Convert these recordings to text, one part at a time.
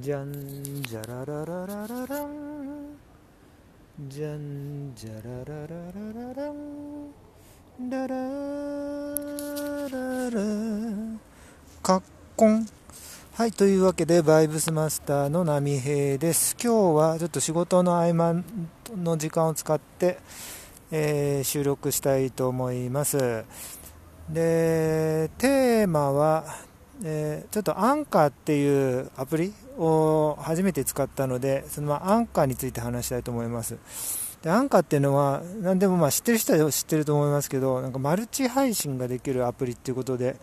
じゃんじゃららららららん。じゃんじゃららららららん。らららら。かっこん。はいというわけでバイブスマスターの波平です。今日はちょっと仕事の合間の時間を使って、えー収録したいと思います。でテーマはえーちょっとアンカーっていうアプリを初めて使ったのでそのまあアンカーについて話したいと思います。でアンカーっていうのは何でもまあ知ってる人は知ってると思いますけどなんかマルチ配信ができるアプリっていうことで、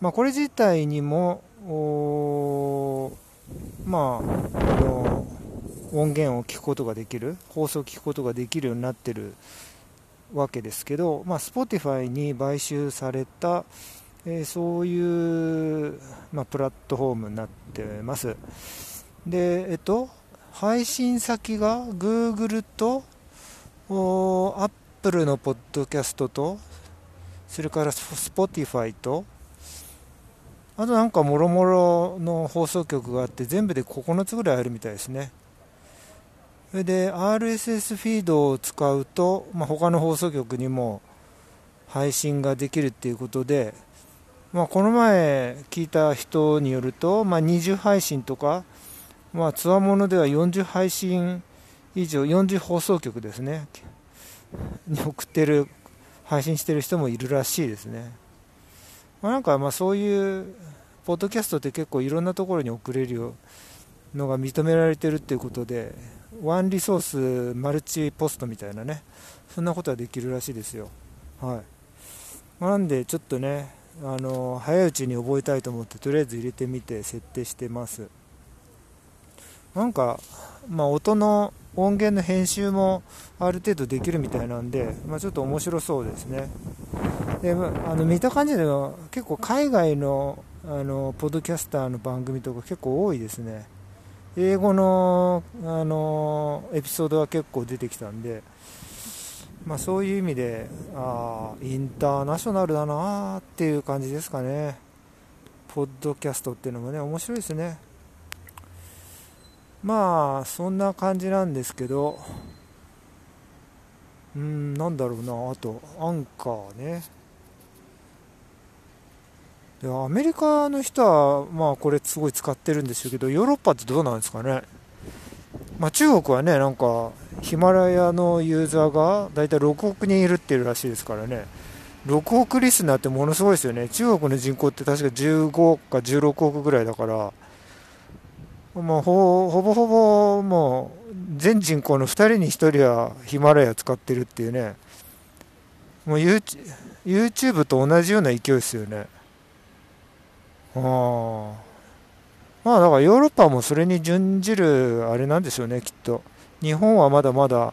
まあ、これ自体にもまああの音源を聞くことができる放送を聞くことができるようになってるわけですけど、まあ、Spotify に買収されたえーそういう、まあ、プラットフォームになってます。でえっと配信先が Google と Apple のポッドキャストとそれから Spotify とあとなんかもろもろの放送局があって全部で9つぐらいあるみたいですね。それで RSS フィードを使うと、まあ、他の放送局にも配信ができるっていうことでまあ、この前聞いた人によると、まあ、20配信とか、まあ、つわものでは40配信以上40放送局ですねに送ってる配信してる人もいるらしいですね、まあ、なんかまあそういうポッドキャストって結構いろんなところに送れるのが認められてるっていうことでワンリソースマルチポストみたいなねそんなことはできるらしいですよ。はい、まあなんでちょっとねあの早いうちに覚えたいと思ってとりあえず入れてみて設定してます。なんか、まあ、音の音源の編集もある程度できるみたいなんで、まあ、ちょっと面白そうですね。であの見た感じでは結構海外のあのポッドキャスターの番組とか結構多いですね。英語のあのエピソードは結構出てきたんでまあ、そういう意味であインターナショナルだなっていう感じですかね。ポッドキャストっていうのもね面白いですね。まあそんな感じなんですけどうんなんだろうな。あとアンカーね。でアメリカの人はまあこれすごい使ってるんでしょうけどヨーロッパってどうなんですかね。まあ、中国はねなんかヒマラヤのユーザーがだいたい6億人いるっていうらしいですからね。6億リスナーってものすごいですよね。中国の人口って確か15億か16億ぐらいだから。もうほぼほぼもう全人口の2人に1人はヒマラヤ使ってるっていうね。もう YouTube, YouTube と同じような勢いですよね。ああまあだからヨーロッパもそれに準じるあれなんでしょうねきっと。日本はまだまだ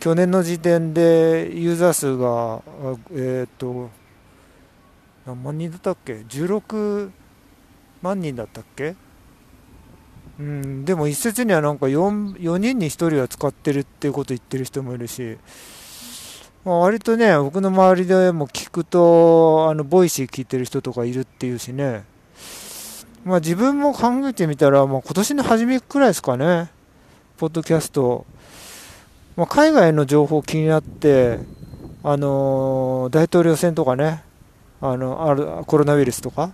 去年の時点でユーザー数があえっ、と何万人だったっけ？16万人だったっけ？うんでも一説にはなんか 4, 4人に1人は使ってるっていうこと言ってる人もいるしまあ、割とね僕の周りでも聞くとあの Voicy 聞いてる人とかいるっていうしね。まあ、自分も考えてみたら、まあ、今年の初めくらいですかね、ポッドキャスト、まあ、海外の情報気になって、あのー大統領選とかね、あのあるコロナウイルスとか、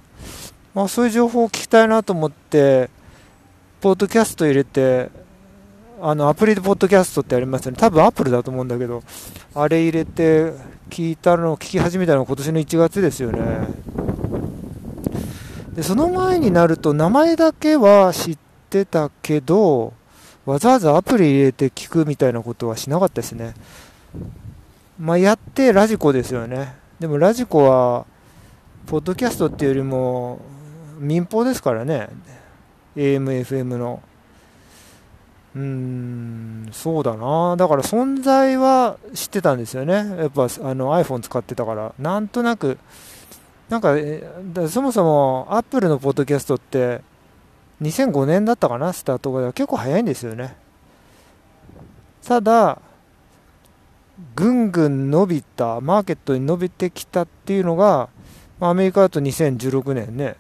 まあ、そういう情報を聞きたいなと思って、ポッドキャスト入れて、あのアプリでポッドキャストってありますよね、多分アップルだと思うんだけど、あれ入れて聞いたの、聞き始めたのが今年の1月ですよね。でその前になると名前だけは知ってたけどわざわざアプリ入れて聞くみたいなことはしなかったですね。まあやってラジコですよね。でもラジコはポッドキャストっていうよりも民放ですからね。AMFM の。うーんそうだな。だから存在は知ってたんですよね。やっぱあの iPhone 使ってたから。なんとなく。なんかえそもそもアップルのポッドキャストって2005年だったかなスタートが結構早いんですよね。ただぐんぐん伸びたマーケットに伸びてきたっていうのがアメリカだと2016年ね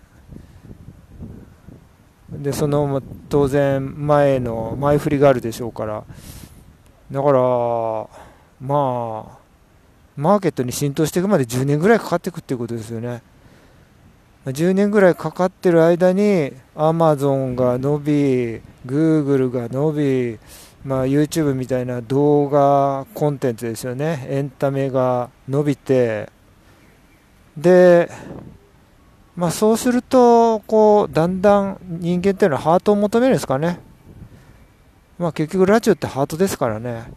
でその当然前の前振りがあるでしょうから。だからまあマーケットに浸透していくまで10年ぐらいかかっていくっていうことですよね。10年ぐらいかかってる間にアマゾンが伸びグーグルが伸びまあ、YouTube みたいな動画コンテンツですよね。エンタメが伸びて。で、まあ、そうするとこうだんだん人間っていうのはハートを求めるんですかね、まあ、結局ラジオってハートですからね。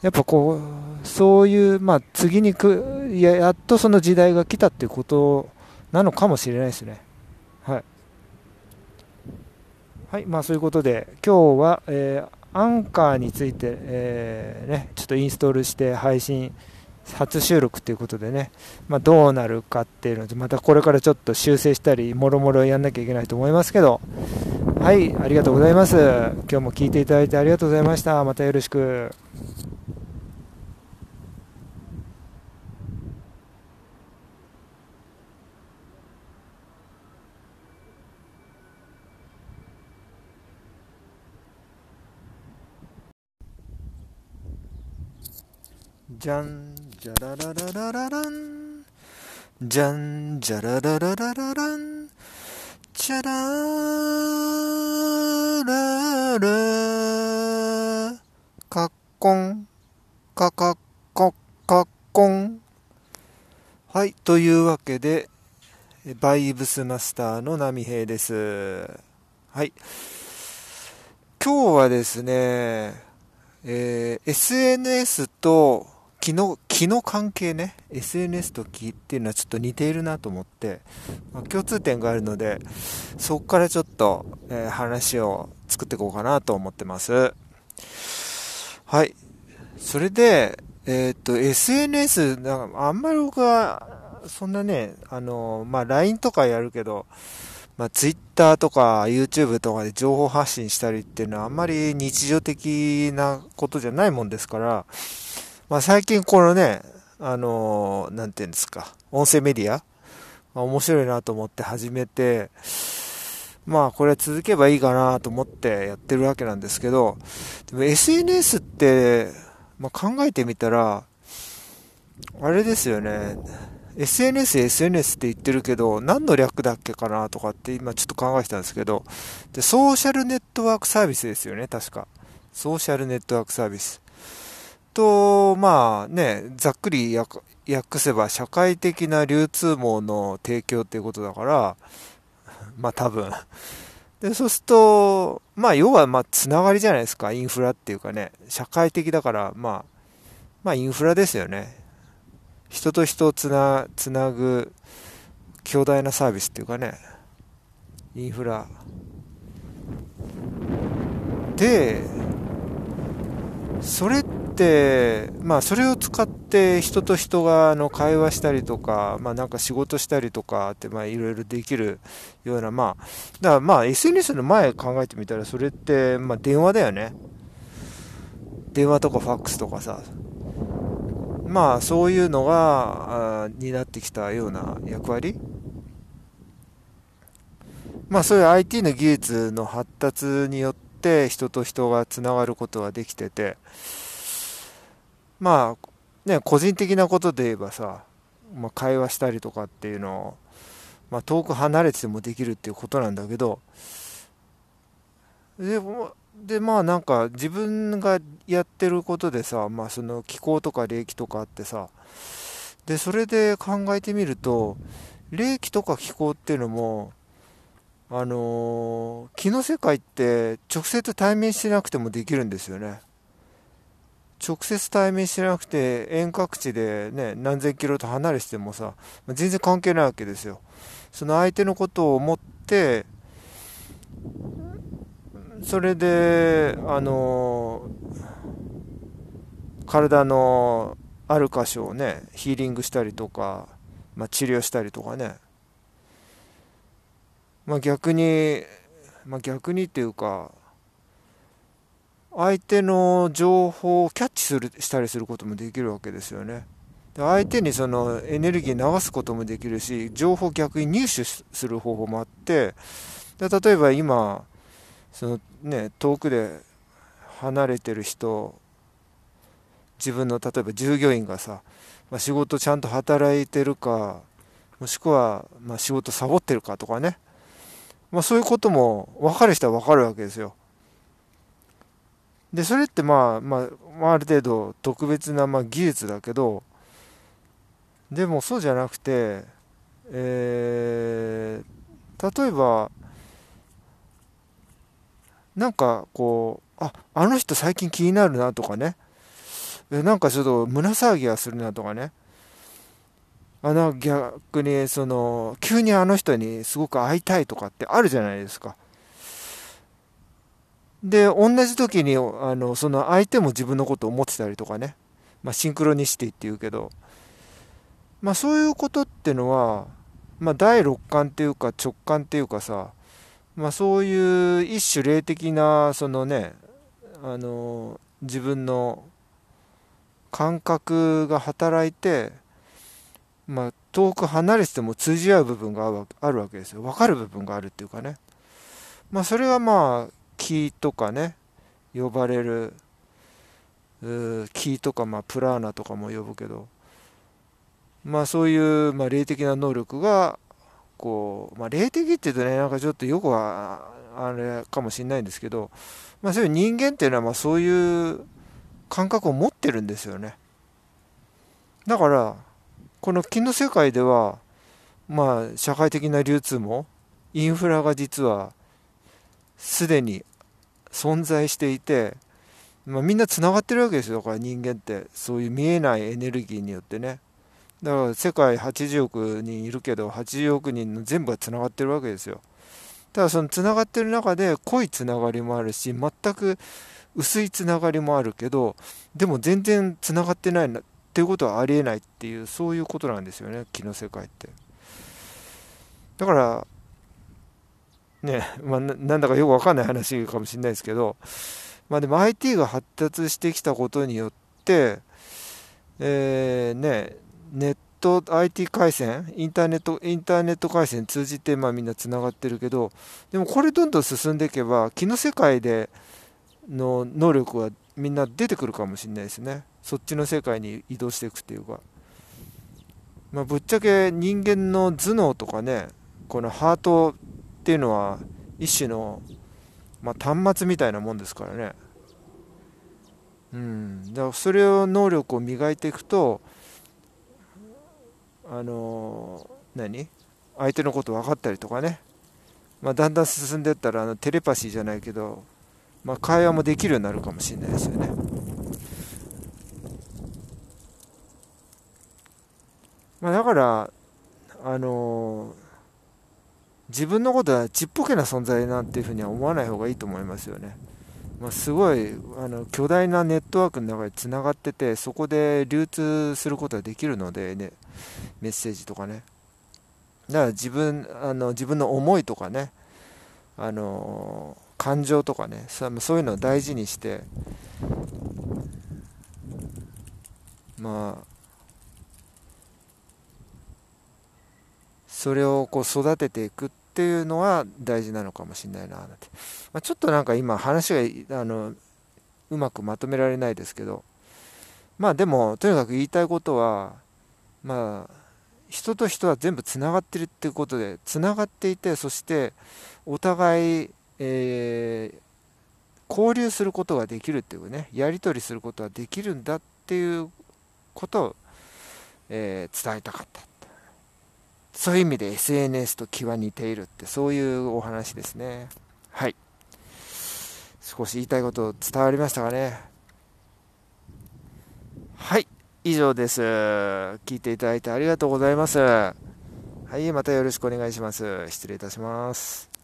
やっぱこうそういう、まあ、次にくややっとその時代が来たっていうことなのかもしれないですね。はい。はいまあそういうことで今日は、えーアンカーについて、えー、ね、ちょっとインストールして配信初収録ということでね、まあ、どうなるかっていうのでまたこれからちょっと修正したりもろもろやんなきゃいけないと思いますけどはいありがとうございます。今日も聞いていただいてありがとうございました。またよろしく。じゃんじゃららららららんじゃんじゃららららららんじゃらららかっこんかかっこかっこんはいというわけでバイブスマスターの波平です。はい。今日はですねえー、SNS と気の、気の関係ね、SNS と気っていうのはちょっと似ているなと思って、まあ、共通点があるので、そこからちょっと、えー、話を作っていこうかなと思ってます。はい。それで、えー、っと、SNS、なんかあんまり僕は、そんなね、あの、まあ、LINE とかやるけど、まあ、Twitter とか YouTube とかで情報発信したりっていうのはあんまり日常的なことじゃないもんですから、まあ、最近このね、あのー、なんていうんですか、音声メディア、まあ、面白いなと思って始めて、まあこれ続けばいいかなと思ってやってるわけなんですけど、でも SNS って、まあ、考えてみたら、あれですよね、SNS、SNS って言ってるけど、何の略だっけかなとかって今ちょっと考えてたんですけど、で、ソーシャルネットワークサービスですよね、確か。ソーシャルネットワークサービス。と、まあね、ざっくり訳せば社会的な流通網の提供っていうことだから、まあ多分。で、そうすると、まあ要はまあつながりじゃないですか、インフラっていうかね、社会的だから、まあ、まあインフラですよね。人と人をつな、つなぐ強大なサービスっていうかね、インフラ。で、それって、まあ、それを使って人と人があの会話したりとか、まあ、なんか仕事したりとかって、まあ、いろいろできるような、まあ、だからまあ、SNS の前考えてみたら、それって、まあ、電話だよね。電話とかファックスとかさ。まあ、そういうのが、になってきたような役割まあ、そういう IT の技術の発達によって人と人がつながることができてて、まあね個人的なことで言えばさ、まあ、会話したりとかっていうのを、まあ、遠く離れててもできるっていうことなんだけどででまあなんか自分がやってることでさ、まあ、その気候とか霊気とかあってさでそれで考えてみると霊気とか気候っていうのもあのー、気の世界って直接対面してなくてもできるんですよね。直接対面しなくて遠隔地でね何千キロと離れててもさ全然関係ないわけですよ。その相手のことを思ってそれであの体のある箇所をねヒーリングしたりとか、まあ、治療したりとかね。まあ逆にまあ逆にっていうか相手の情報をキャッチするしたりすることもできるわけですよね。で相手にそのエネルギー流すこともできるし情報を逆に入手する方法もあってで例えば今そのね遠くで離れてる人自分の例えば従業員がさ、まあ、仕事ちゃんと働いてるかもしくはまあ仕事サボってるかとかね、まあ、そういうことも分かる人は分かるわけですよ。でそれってまあ、まあ、ある程度特別なまあ技術だけどでもそうじゃなくて、えー、例えばなんかこうああの人最近気になるなとかねえなんかちょっと胸騒ぎがするなとかねあの逆にその急にあの人にすごく会いたいとかってあるじゃないですか。で同じ時にあのその相手も自分のことを思ってたりとかね、まあ、シンクロニシティっていうけど、まあ、そういうことってのは、まあ、第六感っていうか直感っていうかさ、まあ、そういう一種霊的なそのねあの自分の感覚が働いて、まあ、遠く離れてても通じ合う部分があるわけですよ。分かる部分があるっていうかね、まあ、それはまあ気とかね呼ばれる気とか、まあ、プラーナとかも呼ぶけどまあそういう、まあ、霊的な能力がこう、まあ、霊的って言うとねなんかちょっとよくはあれかもしれないんですけど、まあ、そういう人間っていうのはまあそういう感覚を持ってるんですよね。だからこの気の世界ではまあ社会的な流通もインフラが実はすでに存在していて、まあ、みんなつながってるわけですよ。だから人間って。そういう見えないエネルギーによってね。だから世界80億人いるけど80億人の全部がつながってるわけですよ。ただそのつながってる中で濃いつながりもあるし全く薄いつながりもあるけどでも全然つながってないなっていうことはありえないっていうそういうことなんですよね。気の世界って。だからねまあ、なんだかよくわかんない話かもしれないですけど、まあ、でも IT が発達してきたことによって、えー、ね、ネット IT 回線インターネットインターネット回線通じてまあみんなつながってるけどでもこれどんどん進んでいけば気の世界での能力はみんな出てくるかもしれないですね。そっちの世界に移動していくっていうか、まあ、ぶっちゃけ人間の頭脳とかねこのハートっていうのは一種の、まあ、端末みたいなもんですからね。うん。だからそれを能力を磨いていくとあの、何？相手のこと分かったりとかね、まあ、だんだん進んでいったらあのテレパシーじゃないけど、まあ、会話もできるようになるかもしれないですよね。まあ、だからあのー自分のことはちっぽけな存在なんていうふうには思わない方がいいと思いますよね。まあ、すごいあの巨大なネットワークの中でつながっててそこで流通することができるので、ね、メッセージとかねだから自分あの自分の思いとかねあの感情とかねそういうのを大事にしてまあそれをこう育てていくっっていうのは大事なのかもしれないななんて、まあ、ちょっとなんか今話があのうまくまとめられないですけど。まあでもとにかく言いたいことはまあ人と人は全部つながってるっていうことでつながっていてそしてお互い、えー、交流することができるっていうねやり取りすることができるんだっていうことを、えー、伝えたかった。そういう意味で SNS と気は似ているってそういうお話ですね。はい。少し言いたいこと伝わりましたかね。はい。以上です。聞いていただいてありがとうございます。はい。またよろしくお願いします。失礼いたします。